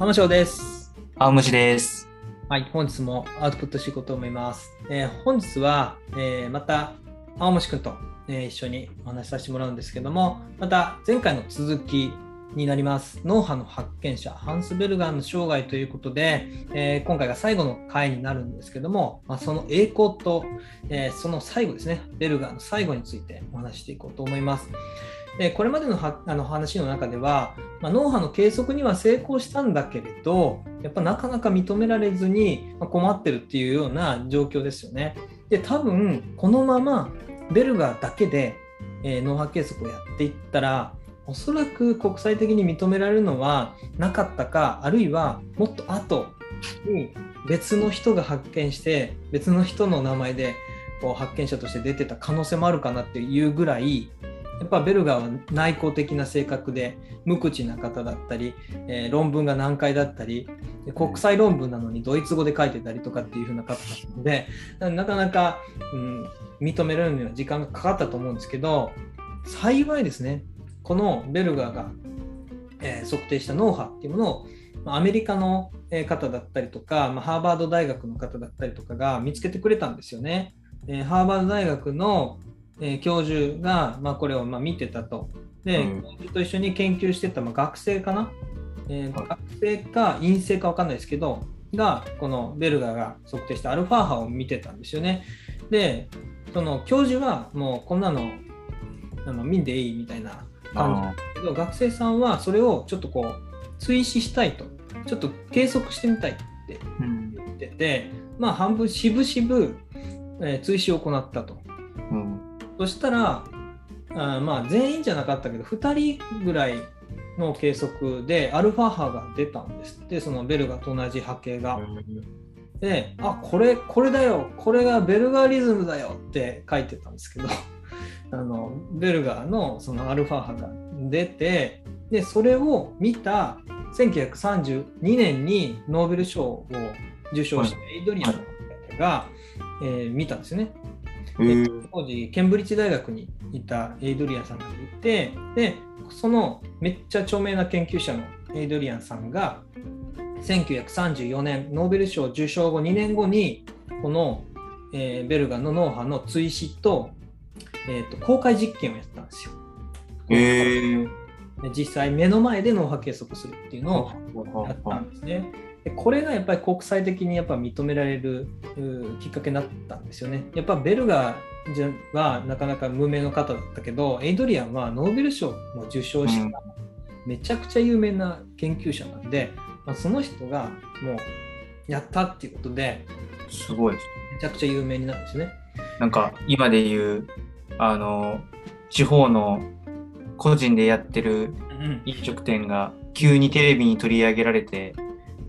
浜翔です。青虫です。はい、本日もアウトプットしていこうと思います。えー本日は、えーまた青虫くんと、えー一緒にお話しさせてもらうんですけども、また前回の続きになります。脳波の発見者、ハンス・ベルガーの生涯ということで、えー今回が最後の回になるんですけども、まあ、その栄光と、えーその最後ですね、ベルガーの最後についてお話ししていこうと思います。えこれまでのはあの話の中では、まあ、脳波の計測には成功したんだけれど、やっぱなかなか認められずに困ってるっていうような状況ですよね。で、多分このままベルガーだけで、え脳波計測をやっていったら、おそらく国際的に認められるのはなかったか、あるいはもっと後に別の人が発見して、別の人の名前でこう発見者として出てた可能性もあるかなっていうぐらい、やっぱベルガーは内向的な性格で無口な方だったり、えー論文が難解だったり国際論文なのにドイツ語で書いてたりとかっていう風な方だったのでなかなか、うん、認められるには時間がかかったと思うんですけど幸いですねこのベルガーが、えー測定した脳波っていうものをアメリカの方だったりとか、ま、ハーバード大学の方だったりとかが見つけてくれたんですよね。えーハーバード大学の、えー教授が、まあ、これをまあ見てたと。で、うん教授と一緒に研究してた、まあ、学生かな、えーはい学生か陰性か分かんないですけど、が、このベルガーが測定したアルファ波を見てたんですよね。で、その教授はもうこんなのあの見んでいいみたいな感じなんですけど、学生さんはそれをちょっとこう追試したいと、ちょっと計測してみたいってうん。言ってて、まあ半分しぶしぶ、えー追試を行ったと。うん。そしたら、あーまあ全員じゃなかったけど、2人ぐらいの計測でアルファ波が出たんですって、そのベルガと同じ波形が。で、あ、これ、これだよ、これがベルガーリズムだよって書いてたんですけど、あのベルガーのそのアルファ波が出て、で、それを見た1932年にノーベル賞を受賞したエイドリアンの方が、えー見たんですよね。当時ケンブリッジ大学にいたエイドリアンさんがいてでそのめっちゃ著名な研究者のエイドリアンさんが1934年ノーベル賞受賞後2年後にこの、えーベルガーの脳波の追試と,、えーと公開実験をやったんですよ。へえ。で実際目の前で脳波計測するっていうのをやったんですね。でこれがやっぱり国際的にやっぱ認められるきっかけになったんですよね。やっぱベルガーじゃはなかなか無名の方だったけど、エイドリアンはノーベル賞も受賞しためちゃくちゃ有名な研究者なんで、まあ、その人がもうやったっていうことで、すごい。めちゃくちゃ有名になるんですね。なんか今で言う、あの、地方の個人でやってるうん、飲食店が急にテレビに取り上げられて、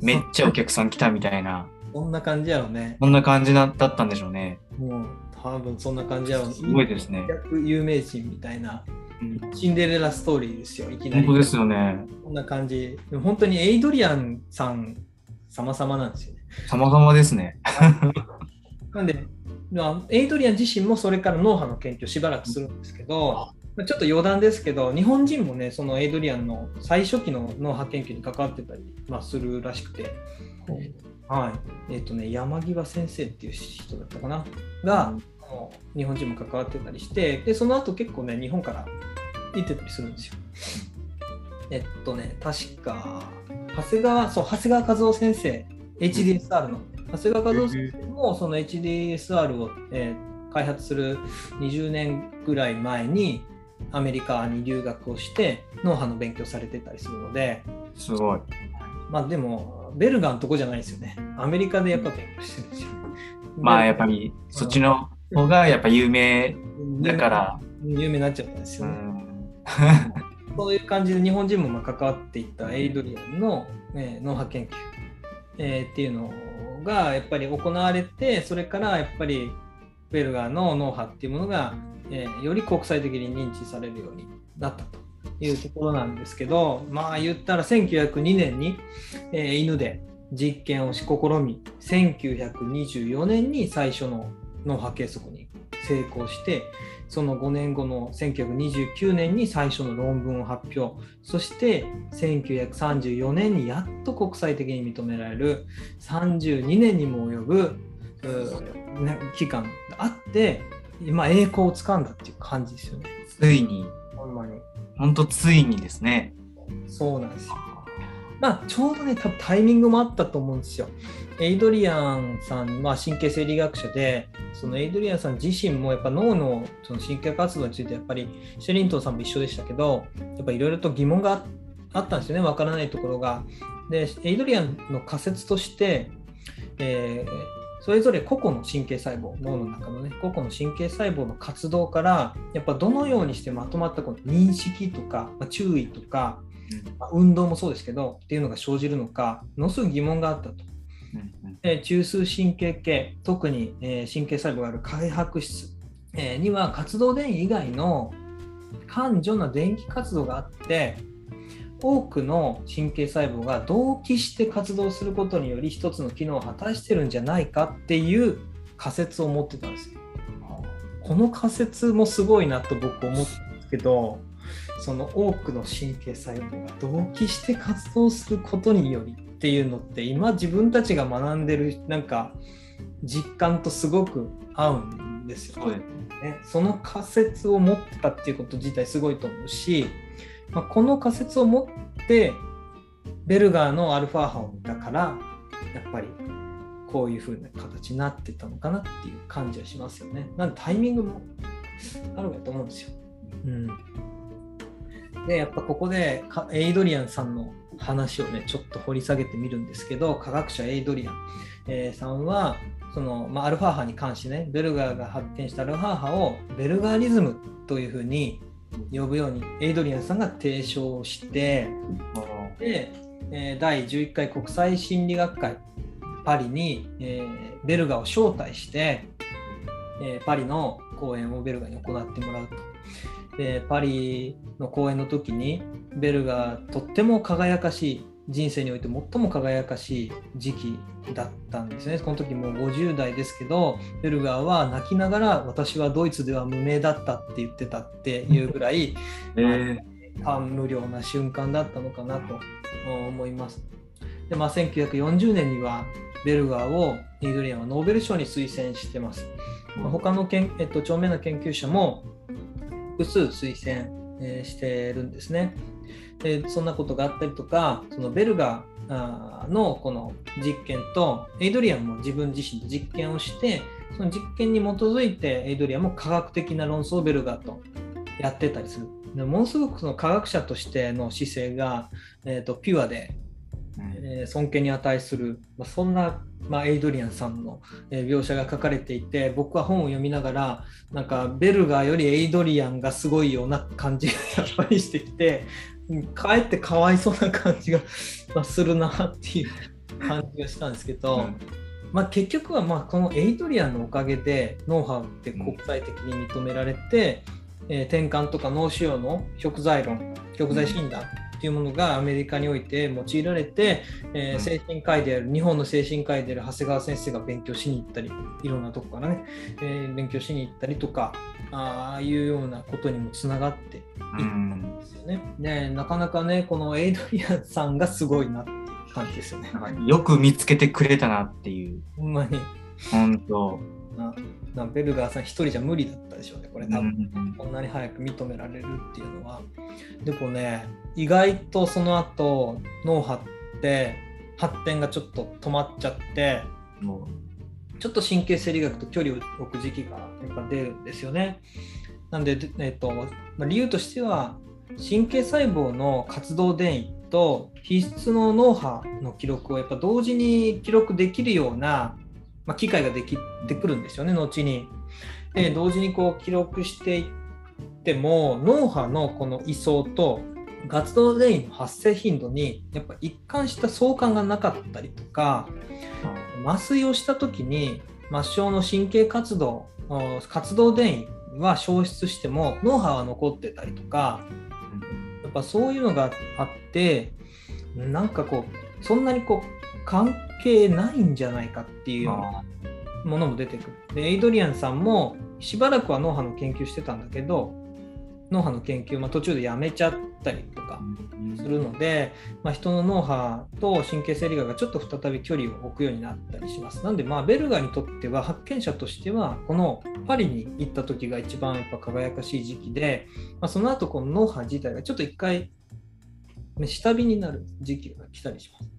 めっちゃお客さん来たみたいな、そんな感じやろね。そんな感じなだったんでしょうね。もう多分そんな感じやろすごいですね。逆有名人みたいなうんシンデレラストーリーですよ、いきなり。本当ですよね。こんな感じ。でも本当にエイドリアンさん様々なんですよね。様々ですね。なんで、まあエイドリアン自身もそれから脳波の研究をしばらくするんですけど、まあちょっと余談ですけど、日本人もね、そのエイドリアンの最初期の脳波研究に関わってたり、まあ、するらしくて、はい。えっ、とね、山際先生っていう人だったかな、が、あの日本人も関わってたりして、で、その後結構ね、日本から行ってたりするんですよ。えっとね、確か、長谷川、そう、長谷川和夫先生、HDSR の、長谷川和夫先生もその HDSR を、えー開発する20年ぐらい前にアメリカに留学をして脳波の勉強されてたりするので、すごい。まあでも、ベルガーのとこじゃないですよね。アメリカでやっぱ勉強してるんですよ。まあやっぱりそっちの方がやっぱ有名だから。有名になっちゃったんですうよね。ん。そういう感じで日本人もまあ関わっていったエイドリアンの、えー脳波研究、えーっていうのがやっぱり行われてそれからやっぱりベルガーの脳波っていうものが、えーより国際的に認知されるようになったというところなんですけどまあ言ったら1902年に、えー犬で実験を試み1924年に最初の脳波計測に成功してその5年後の1929年に最初の論文を発表そして1934年にやっと国際的に認められる32年にも及ぶ、期間があって今栄光をつかんだっていう感じですよね。ついにほんまに。本当ついにですね。そうなんですよ。まあ、ちょうどね、多分タイミングもあったと思うんですよ。エイドリアンさん、まあ、神経生理学者で、そのエイドリアンさん自身もやっぱ脳のその神経活動についてやっぱりシェリントンさんも一緒でしたけど、やっぱいろいろと疑問があったんですよね、わからないところが。で、エイドリアンの仮説として、えーそれぞれ個々の神経細胞脳の中のね個々の神経細胞の活動からやっぱどのようにしてまとまったこの認識とか、まあ、注意とか、まあ、運動もそうですけどっていうのが生じるのかものすごい疑問があったと。で中枢神経系特に、えー、神経細胞がある開白質、えー、には活動電位以外の感情な電気活動があって多くの神経細胞が同期して活動することにより一つの機能を果たしてるんじゃないかっていう仮説を持ってたんですよ。この仮説もすごいなと僕思ったんですけどその多くの神経細胞が同期して活動することによりっていうのって今自分たちが学んでるなんか実感とすごく合うんですよね。その仮説を持ってたっていうこと自体すごいと思うしまあ、この仮説を持ってベルガーのアルファ波を見たからやっぱりこういう風な形になってたのかなっていう感じはしますよね。なんでタイミングもあるかと思うんですよ。うん、でやっぱここでエイドリアンさんの話をねちょっと掘り下げてみるんですけど科学者エイドリアン、えー、さんはその、まあ、アルファ波に関してねベルガーが発見したアルファ波をベルガーリズムというふうに呼ぶようにエイドリアンさんが提唱してで、えー、第11回国際心理学会パリに、えー、ベルガを招待して、えー、パリの講演をベルガに行ってもらうと。でパリの公演の時にベルガとっても輝かしい人生において最も輝かしい時期だったんですね。この時もう50代ですけど、ベルガーは泣きながら私はドイツでは無名だったって言ってたっていうぐらい、えー、感無量な瞬間だったのかなと思います。で、まあ、1940年にはベルガーをニードリアンはノーベル賞に推薦してます。まあ、他のけん、えっと、著名な研究者も複数推薦、えー、してるんですね。でそんなことがあったりとかそのベルガーのこの実験とエイドリアンも自分自身で実験をしてその実験に基づいてエイドリアンも科学的な論争をベルガーとやってたりする。でものすごくその科学者としての姿勢が、えーと、ピュアで、えー、尊敬に値する、まあ、そんな、まあ、エイドリアンさんの、えー、描写が書かれていて僕は本を読みながらなんかベルガーよりエイドリアンがすごいような感じがやっぱりしてきてかえってかわいそうな感じが するなっていう感じがしたんですけど、うん、まあ、結局はまあこのエイドリアンのおかげでノウハウって国際的に認められて、うん、えー、転換とか脳腫瘍の極材論極材診断っていうものがアメリカにおいて用いられて、えー、精神科医である日本の精神科医である長谷川先生が勉強しに行ったりいろんなとこからね、えー、勉強しに行ったりとかああいうようなことにもつながっていったんですよね。ねなかなかねこのエイドリアンさんがすごいなっていう感じですよね。よく見つけてくれたなっていう。ほんまに。本当。なベルガーさん一人じゃ無理だったでしょうね、これ多分、こんなに早く認められるっていうのは。でもね、意外とその後脳波って発展がちょっと止まっちゃって、ちょっと神経生理学と距離を置く時期がやっぱ出るんですよね。なんで、えっとまあ、理由としては、神経細胞の活動電位と必須の脳波の記録をやっぱ同時に記録できるようなまあ、機会ができてくるんですよね、後に。で同時にこう記録していっても脳波のこの位相と活動電位の発生頻度にやっぱ一貫した相関がなかったりとか麻酔をした時に末梢の神経活動活動電位は消失しても脳波は残ってたりとかやっぱそういうのがあってなんかこうそんなにこう関係ないんじゃないかっていうようなものも出てくる。でエイドリアンさんもしばらくは脳波の研究してたんだけど脳波の研究、まあ、途中でやめちゃったりとかするので、まあ、人の脳波と神経生理学がちょっと再び距離を置くようになったりします。なんで、まあ、ベルガーにとっては発見者としてはこのパリに行った時が一番やっぱ輝かしい時期で、まあ、その後この脳波自体がちょっと一回下火になる時期が来たりします。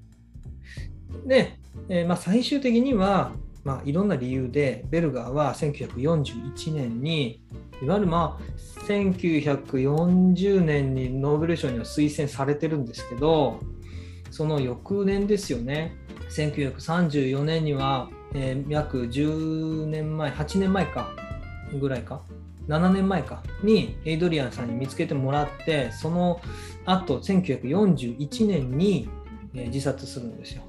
で、えー、まあ、最終的には、まあ、いろんな理由でベルガーは1941年にいわゆるまあ1940年にノーベル賞には推薦されてるんですけどその翌年ですよね1934年には、えー、約10年前8年前かぐらいか7年前かにエイドリアンさんに見つけてもらってその後1941年に、えー、自殺するんですよ。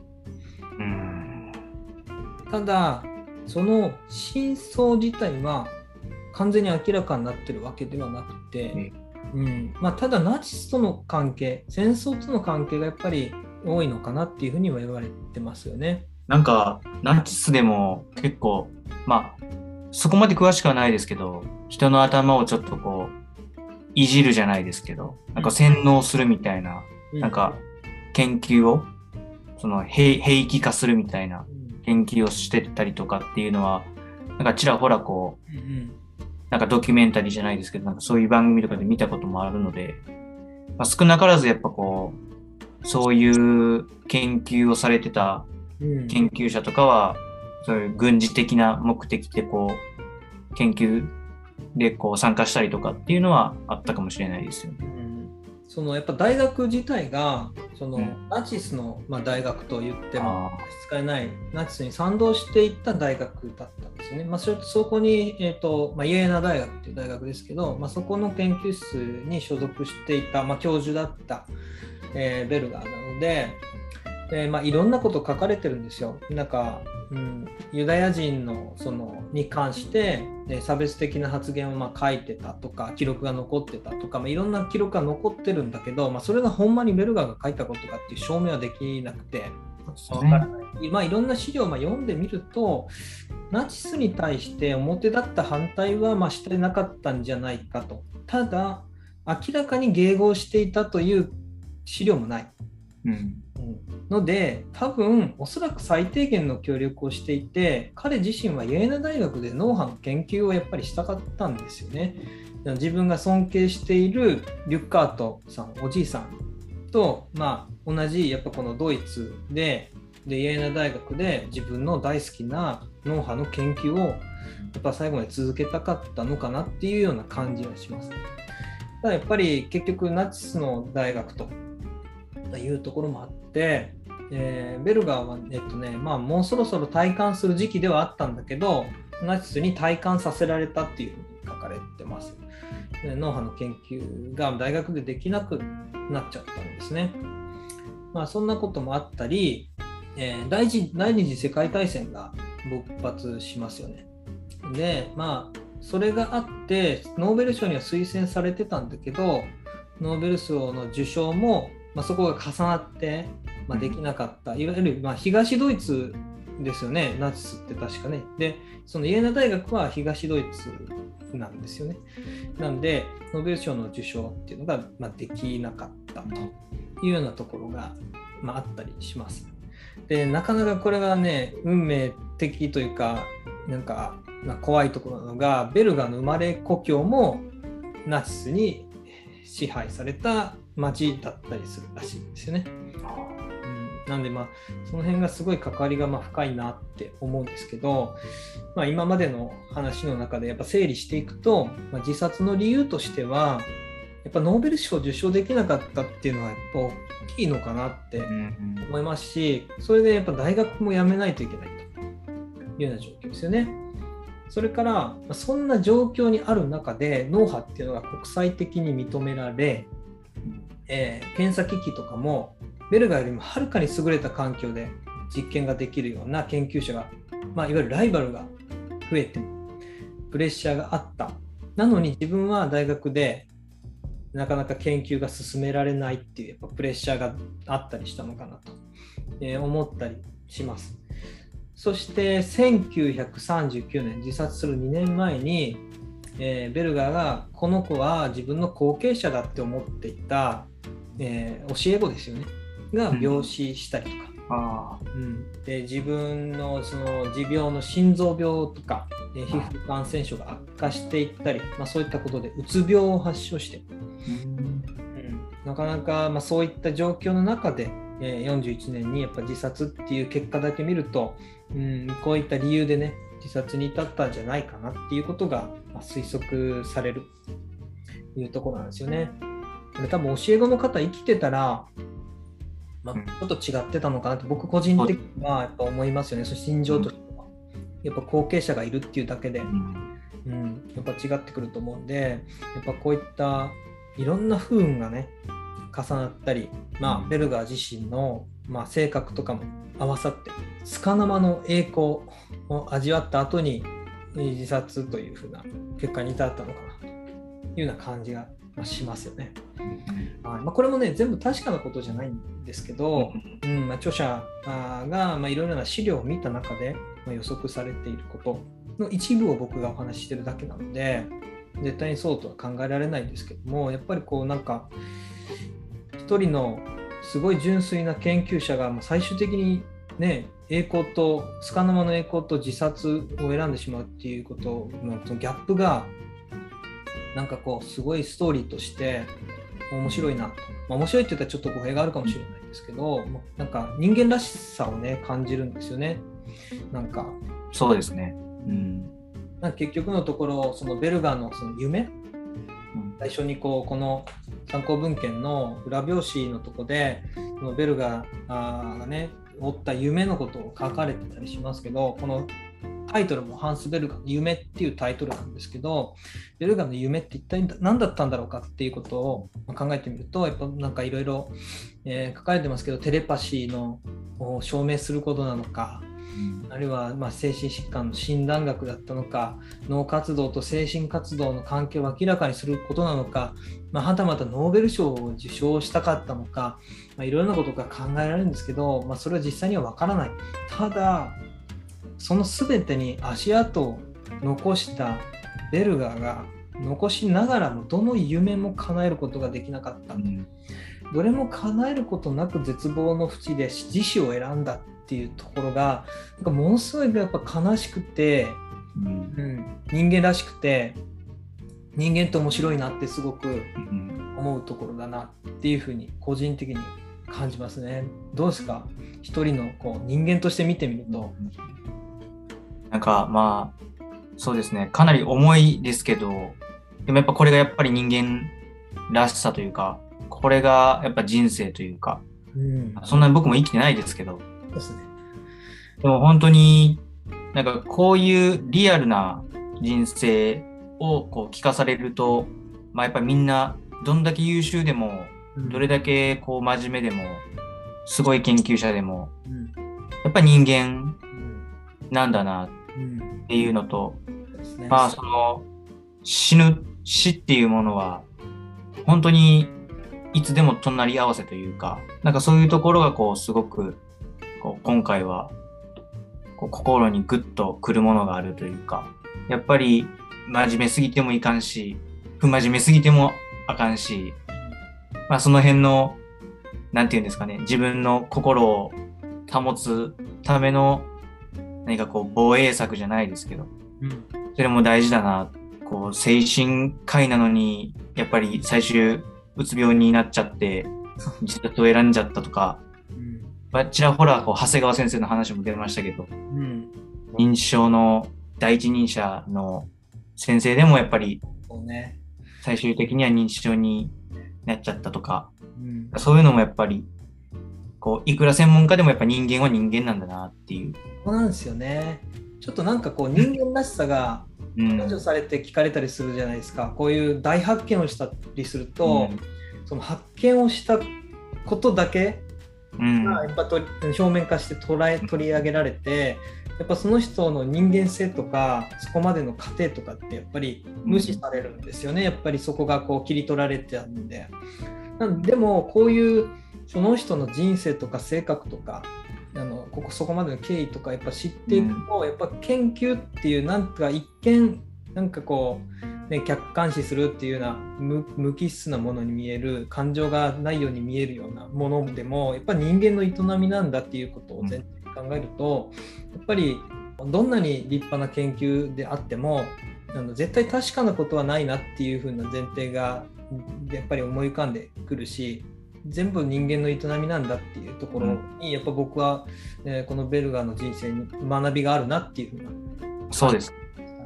ただその真相自体は完全に明らかになってるわけではなくて、うん。まあ、ただナチスとの関係戦争との関係がやっぱり多いのかなっていうふうには言われてますよね。なんかナチスでも結構まあそこまで詳しくはないですけど人の頭をちょっとこういじるじゃないですけどなんか洗脳するみたいな、うん、なん。か研究をその兵器化するみたいな研究をしてたりとかっていうのはなんかちらほらこう、うんなんかドキュメンタリーじゃないですけどなんかそういう番組とかで見たこともあるので、まあ、少なからずやっぱこうそういう研究をされてた研究者とかは、うん、そういう軍事的な目的でこう研究でこう参加したりとかっていうのはあったかもしれないですよね。うんそのやっぱ大学自体がその、ナチスの、まあ、大学と言っても使えないナチスに賛同していった大学だったんですよね。まあ、そそこに、えーとまあ、イエーナ大学っていう大学ですけど、まあ、そこの研究室に所属していた、まあ、教授だった、えー、ベルガーなので、えーまあ、いろんなこと書かれてるんですよ。なんかうん、ユダヤ人のそのに関して、え差別的な発言をま書いてたとか記録が残ってたとか、まあ、いろんな記録が残ってるんだけど、まあ、それがほんまにベルガーが書いたことかっていう証明はできなくてわからない、まあ、いろんな資料をま読んでみるとナチスに対して表立った反対はましてなかったんじゃないかとただ明らかに迎合していたという資料もない。うんので多分おそらく最低限の協力をしていて彼自身はイェーナ大学で脳波の研究をやっぱりしたかったんですよね。自分が尊敬しているリュッカートさんおじいさんと、まあ、同じやっぱこのドイツででイェーナ大学で自分の大好きな脳波の研究をやっぱ最後まで続けたかったのかなっていうような感じはします。ただやっぱり結局ナチスの大学というところもあって、えー、ベルガーは、えっとねまあ、もうそろそろ体感する時期ではあったんだけどナチスに体感させられたっていうふうに書かれてます。脳波の研究が大学でできなくなっちゃったんですね。まあ、そんなこともあったり、えー、第第二次世界大戦が勃発しますよね。で、まあ、それがあって、ノーベル賞には推薦されてたんだけど、ノーベル賞の受賞もまあ、そこが重なって、まあ、できなかった、いわゆる、まあ、東ドイツですよね、ナチスって確かね。で、そのイエナ大学は東ドイツなんですよね。なんで、ノーベル賞の受賞っていうのが、まあ、できなかったというようなところが、まあ、あったりします。で、なかなかこれがね、運命的というか、なんか、まあ、怖いところなのが、ベルガの生まれ故郷もナチスに支配された町だったりするらしいんですよね。うん、なんでまあその辺がすごい関わりがま深いなって思うんですけど、まあ、今までの話の中でやっぱ整理していくと、まあ、自殺の理由としてはやっぱノーベル賞を受賞できなかったっていうのはやっぱ大きいのかなって思いますしそれでやっぱ大学も辞めないといけないというような状況ですよね。それからそんな状況にある中で脳波っていうのが国際的に認められえー、検査機器とかもベルガーよりもはるかに優れた環境で実験ができるような研究者が、まあ、いわゆるライバルが増えてプレッシャーがあったなのに自分は大学でなかなか研究が進められないっていうやっぱプレッシャーがあったりしたのかなと、えー、思ったりします。そして1939年自殺する2年前に、えーベルガーがこの子は自分の後継者だって思っていた、えー教え子ですよね。が病死したりとか、あうん。で自分のその持病の心臓病とか、えー皮膚感染症が悪化していったり、まあ、そういったことでうつ病を発症して、うん。なかなか、まあ、そういった状況の中で、えー41年にやっぱ自殺っていう結果だけ見ると、うん、こういった理由でね自殺に至ったんじゃないかなっていうことが、まあ、推測されるというところなんですよね。で多分教え子の方生きてたら、まあうん、ちょっと違ってたのかなって僕個人的にはやっぱ思いますよね、その心情としては。やっぱ後継者がいるっていうだけで、うん。うん、やっぱ違ってくると思うんで、やっぱこういったいろんな不運がね、重なったり、まあ、ベルガー自身の、まあ、性格とかも合わさって、束の間の栄光を味わった後に、えー自殺というふうな結果に至ったのかなというような感じがまあしますよね。はいまあ、これもね、全部確かなことじゃないんですけど、うんまあ、著者がまあいろいろな資料を見た中で、まあ、予測されていることの一部を僕がお話ししてるだけなので絶対にそうとは考えられないんですけどもやっぱりこうなんか一人のすごい純粋な研究者がまあ最終的にね栄光と束の間の栄光と自殺を選んでしまうっていうことのそのギャップがなんかこうすごいストーリーとして面白いなと、まあ、面白いって言ったらちょっと語弊があるかもしれないですけど、まあなんか人間らしさをね感じるんですよね。なんか。そうですね。うん。なんか結局のところそのベルガーのその夢。うん。最初にこうこの参考文献の裏表紙のとこでそのベルガーがね追った夢のことを書かれてたりしますけどこのタイトルもハンス・ベルガーの夢っていうタイトルなんですけどベルガーの夢って一体何だったんだろうかっていうことを考えてみるとやっぱなんかいろいろえー書かれてますけどテレパシーのを証明することなのかあるいはまあ精神疾患の診断学だったのか脳活動と精神活動の関係を明らかにすることなのか、まあ、はたまたノーベル賞を受賞したかったのか、まあ、いろいろなことが考えられるんですけど、まあ、それは実際には分からない。ただその全てに足跡を残したベルガーが残しながらもどの夢も叶えることができなかった。うん。どれも叶えることなく絶望の淵で自死を選んだっていうところがなんかものすごいやっぱ悲しくて、うん。うん、人間らしくて人間って面白いなってすごくうん。思うところだなっていうふうに個人的に感じますね。どうですか？一人のこう人間として見てみると。なんかまあ、そうですね、かなり重いですけど、でもやっぱこれがやっぱり人間らしさというか、これがやっぱ人生というか、うん、そんなに僕も生きてないですけど、ですね。でも本当になんかこういうリアルな人生をこう聞かされると、まあやっぱりみんなどんだけ優秀でも、どれだけこう真面目でも、すごい研究者でも、うん。やっぱり人間うんなんだなっうんていうのと、まあその死ぬ死っていうものは本当にいつでも隣り合わせというかなんかそういうところがこうすごくこう今回はこう心にグッとくるものがあるというかやっぱり真面目すぎてもいかんし不真面目すぎてもあかんしまあその辺のなんていうんですかね自分の心を保つための何かこう防衛策じゃないですけどうん。それも大事だな。こう、精神科医なのに、やっぱり最終、うつ病になっちゃって、自殺を選んじゃったとか、うん。まあちらほら、こう、長谷川先生の話も出ましたけど、うん。認知症の第一人者の先生でもやっぱり最終的には認知症になっちゃったとか、うんそういうのもやっぱり、こう、いくら専門家でもやっぱ人間は人間なんだなっていう。そうなんですよね。ちょっとなんかこう人間らしさがうん。解除されて聞かれたりするじゃないですか。こういう大発見をしたりすると、その発見をしたことだけうん。がやっぱと表面化して捉え取り上げられて、やっぱその人の人間性とかそこまでの過程とかってやっぱり無視されるんですよね。やっぱりそこがこう切り取られてあるんで。なんでもこういうその人の人生とか性格とかあのここそこまでの経緯とかやっぱ知っていくと、やっぱ研究っていうなんか一見なんかこう、ね、客観視するっていうような無無機質なものに見える感情がないように見えるようなものでもやっぱ人間の営みなんだっていうことを前提に考えると、やっぱりどんなに立派な研究であってもあの絶対確かなことはないなっていう風な前提がやっぱり思い浮かんでくるし全部人間の営みなんだっていうところにやっぱ僕は、えーこのベルガーの人生に学びがあるなっていう風なそうです。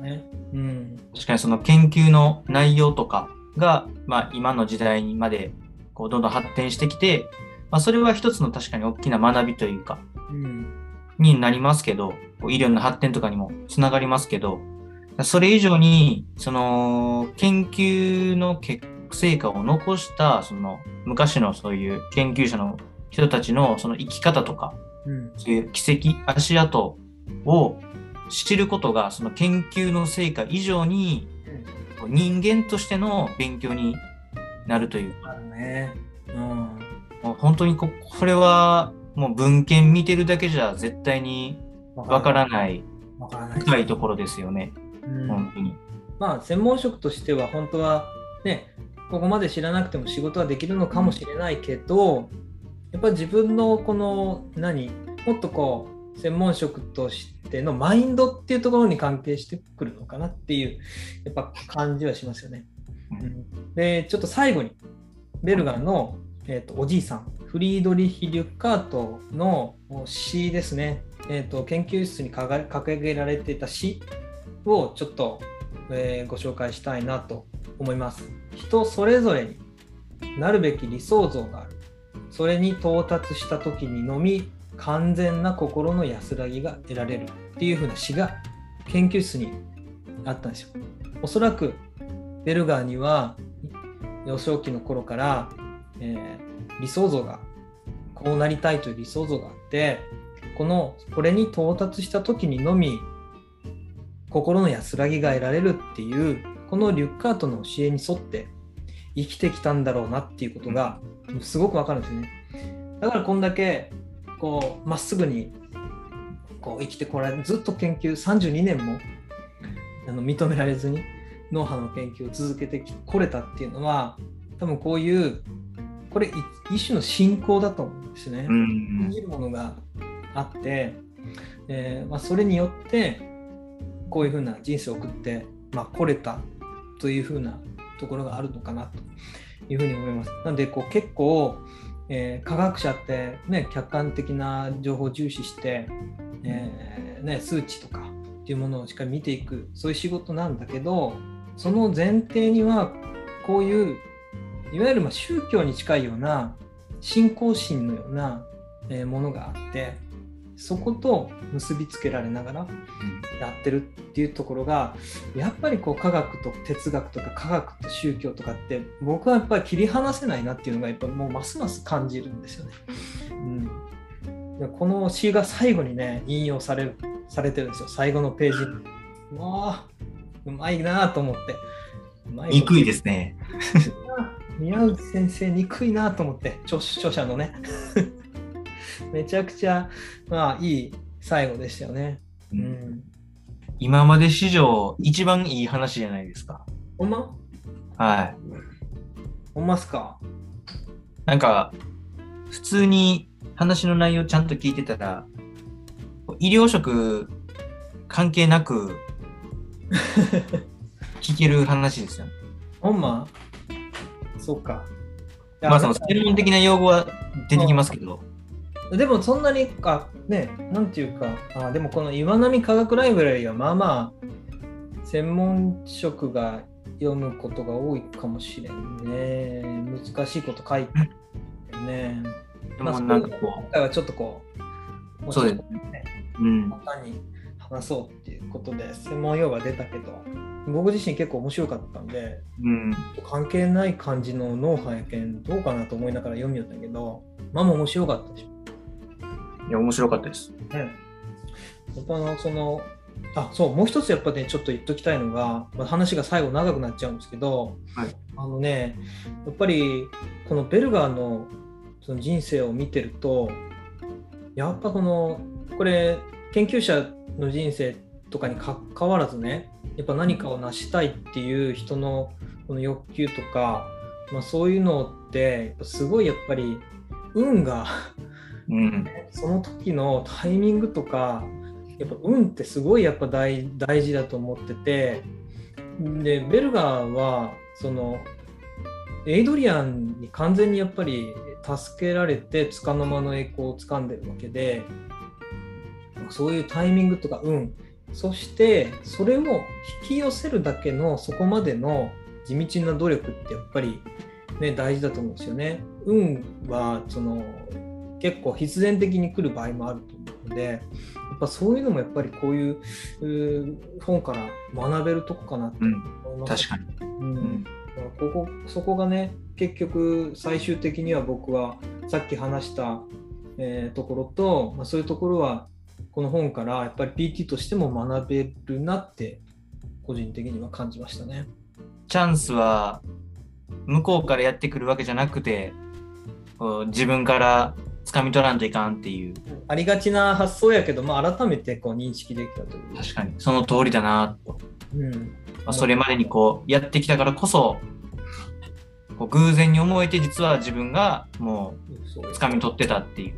ね。うん。確かにその研究の内容とかが、まあ、今の時代にまでこうどんどん発展してきて、まあ、それは一つの確かに大きな学びというか、うん。になりますけど、医療の発展とかにもつながりますけど、それ以上に、その、研究の結成果を残した、その、昔のそういう研究者の人たちのその生き方とか、うん。そういう奇跡、足跡を知ることが、その研究の成果以上に、人間としての勉強になるというか、ね。うん。本当にここれはもう文献見てるだけじゃ絶対にわからない。深いところですよね、うん。本当に。まあ専門職としては本当はねここまで知らなくても仕事はできるのかもしれないけどやっぱり自分のこの何？もっとこう専門職としてのマインドっていうところに関係してくるのかなっていうやっぱ感じはしますよね。うん。でちょっと最後にベルガーの、えー、とおじいさんフリードリヒ・リュッカートの詩ですね、えー、と研究室に掲げられていた詩をちょっと、えーご紹介したいなと思います。人それぞれになるべき理想像がある。それに到達した時にのみ完全な心の安らぎが得られるっていう風な詩が研究室にあったんですよ。おそらくベルガーには幼少期の頃から、えー理想像がこうなりたいという理想像があってこのこれに到達した時にのみ心の安らぎが得られるっていうこのリュッカートの教えに沿って生きてきたんだろうなっていうことがすごくわかるんですね。だからこんだけこうまっすぐにこう生きてこられずっと研究32年もあの認められずに脳波の研究を続けてこれたっていうのは多分こういうこれい一種の信仰だと思うんですね。うん信じるものがあって、えーまあ、それによってこういうふうな人生を送って、まあ、来れたというふうなところがあるのかなというふうに思います。なのでこう結構、えー科学者って、ね、客観的な情報を重視して、えーね、数値とかっていうものをしっかり見ていくそういう仕事なんだけどその前提にはこういういわゆるまあ宗教に近いような信仰心のようなえーものがあってそこと結びつけられながらやってるっていうところがやっぱりこう科学と哲学とか科学と宗教とかって僕はやっぱり切り離せないなっていうのがやっぱもうますます感じるんですよね。うん、でこの詩が最後にね引用されるされてるんですよ最後のページに。うわあうまいなと思って。うま憎いですね。宮内先生憎いなと思って著著者のね めちゃくちゃまあいい最後でしたよね。うん。今まで史上一番いい話じゃないですか。ほんま？はい。ほんますか？なんか、普通に話の内容ちゃんと聞いてたら、医療職関係なく聞ける話ですよね。ほんま？そっか。まあその専門的な用語は出てきますけど、でもそんなにかねなんていうかあでもこの岩波科学ライブラリーはまあまあ専門職が読むことが多いかもしれんね。難しいこと書いてるね。でもなんかこ今回はちょっとこうもそうですね。う、うん、簡単に話そうっていうことで専門用語が出たけど僕自身結構面白かったんでうん、関係ない感じの脳波やけんどうかなと思いながら読みよったけどまあまあ面白かったでしょいや、面白かったです。ね。やっぱあのそのあそうもう一つやっぱねちょっと言っときたいのが、まあ、話が最後長くなっちゃうんですけど、はいあのねやっぱりこのベルガーのその人生を見てるとやっぱこのこれ研究者の人生とかにかかわらずねやっぱ何かを成したいっていう人のこの欲求とか、まあ、そういうのってすごいやっぱり運がうん。その時のタイミングとかやっぱ運ってすごいやっぱ大大事だと思っててでベルガーはそのエイドリアンに完全にやっぱり助けられて束の間の栄光をつかんでるわけでそういうタイミングとか運そしてそれを引き寄せるだけのそこまでの地道な努力ってやっぱり、ね、大事だと思うんですよね。運はその結構必然的に来る場合もあると思うのでやっぱそういうのもやっぱりこういう本から学べるとこかなってうん。思います。確かに。ううんん。だからここそこがね結局最終的には僕はさっき話した、えーところと、まあ、そういうところはこの本からやっぱり PT としても学べるなって個人的には感じましたね。チャンスは向こうからやってくるわけじゃなくて、自分から掴み取らんといかんっていう、ありがちな発想やけど、まあ、改めてこう認識できたという。確かにその通りだなと。うんまあ、それまでにこうやってきたからこそ、こう偶然に思えて実は自分がもう掴み取ってたっていう。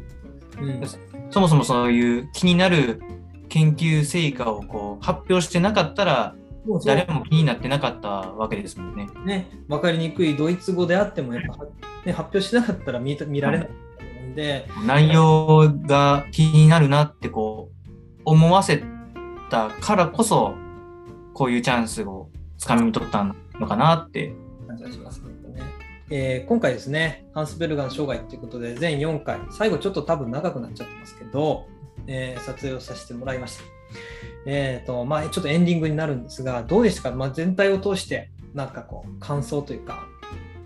うんそもそもそういう気になる研究成果をこう発表してなかったら誰も気になってなかったわけですもんね。ね、分かりにくいドイツ語であってもやっぱ、ね、発表しなかったら見た見られないんで、内容が気になるなってこう思わせたからこそこういうチャンスを掴み取ったのかなって。感じがしますね。えー今回ですね、ハンスベルガーの生涯ということで、全4回、最後ちょっと多分長くなっちゃってますけど、えー撮影をさせてもらいました。えーとまあ、ちょっとエンディングになるんですが、どうでしたか、まあ、全体を通して、なんかこう、感想というか、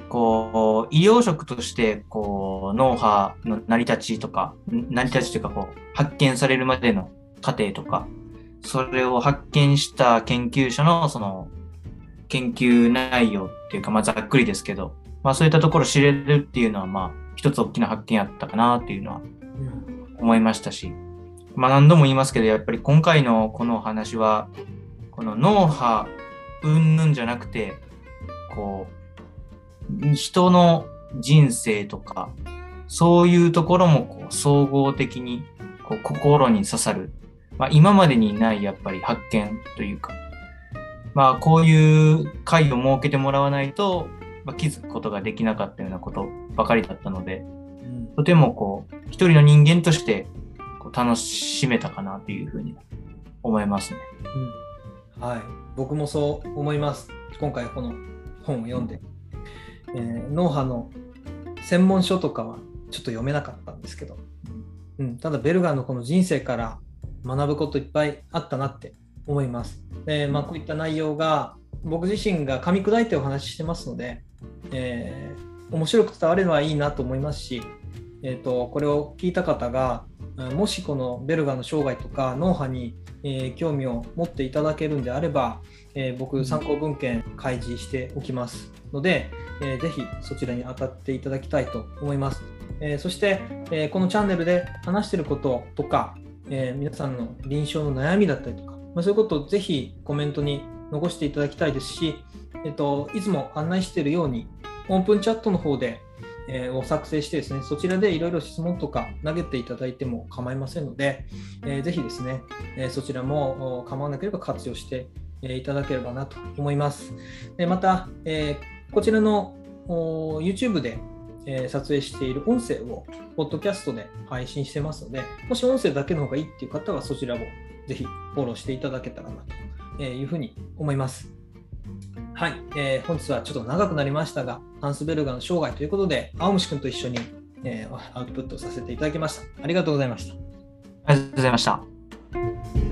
こう医療職としてこう脳波の成り立ちとか成り立ちというかこう発見されるまでの過程とかそれを発見した研究者のその研究内容っていうか、まあ、ざっくりですけど、まあ、そういったところ知れるっていうのはまあ一つ大きな発見やったかなっていうのは思いましたし、まあ、何度も言いますけどやっぱり今回のこのお話はこの脳波云々じゃなくてこう人の人生とかそういうところもこう総合的にこう心に刺さる、まあ、今までにないやっぱり発見というか、まあ、こういう会を設けてもらわないと、まあ、気づくことができなかったようなことばかりだったので、うん。とてもこう、一人の人間としてこう楽しめたかなというふうに思いますね。うん。はい、僕もそう思います。今回この本を読んで、えー脳波の専門書とかはちょっと読めなかったんですけど、うん、ただベルガーのこの人生から学ぶこといっぱいあったなって思います。でまあ、こういった内容が僕自身が噛み砕いてお話ししてますので、えー面白く伝わればいいなと思いますし、えー、とこれを聞いた方がもしこのベルガの生涯とか脳波に、えー興味を持っていただけるんであれば、えー僕参考文献開示しておきますので、えーぜひそちらに当たっていただきたいと思います。えーそして、えーこのチャンネルで話してることとか、え皆さんの臨床の悩みだったりとか、ま、そういうことをぜひコメントに残していただきたいですし、えっと、いつも案内しているようにオープンチャットの方で、えーを作成してですね、そちらでいろいろ質問とか投げていただいても構いませんので、えーぜひですね、えーそちらも構わなければ活用して、えいただければなと思います。でまた、えーこちらのお YouTube で、え撮影している音声を、ポッドキャストで配信してますので、もし音声だけの方がいいっていう方は、そちらをぜひフォローしていただけたらなというふうに思います。はい、えー本日はちょっと長くなりましたが、ハンスベルガーの生涯ということで、青虫君と一緒に、えーアウトプットさせていただきました。ありがとうございました。ありがとうございました。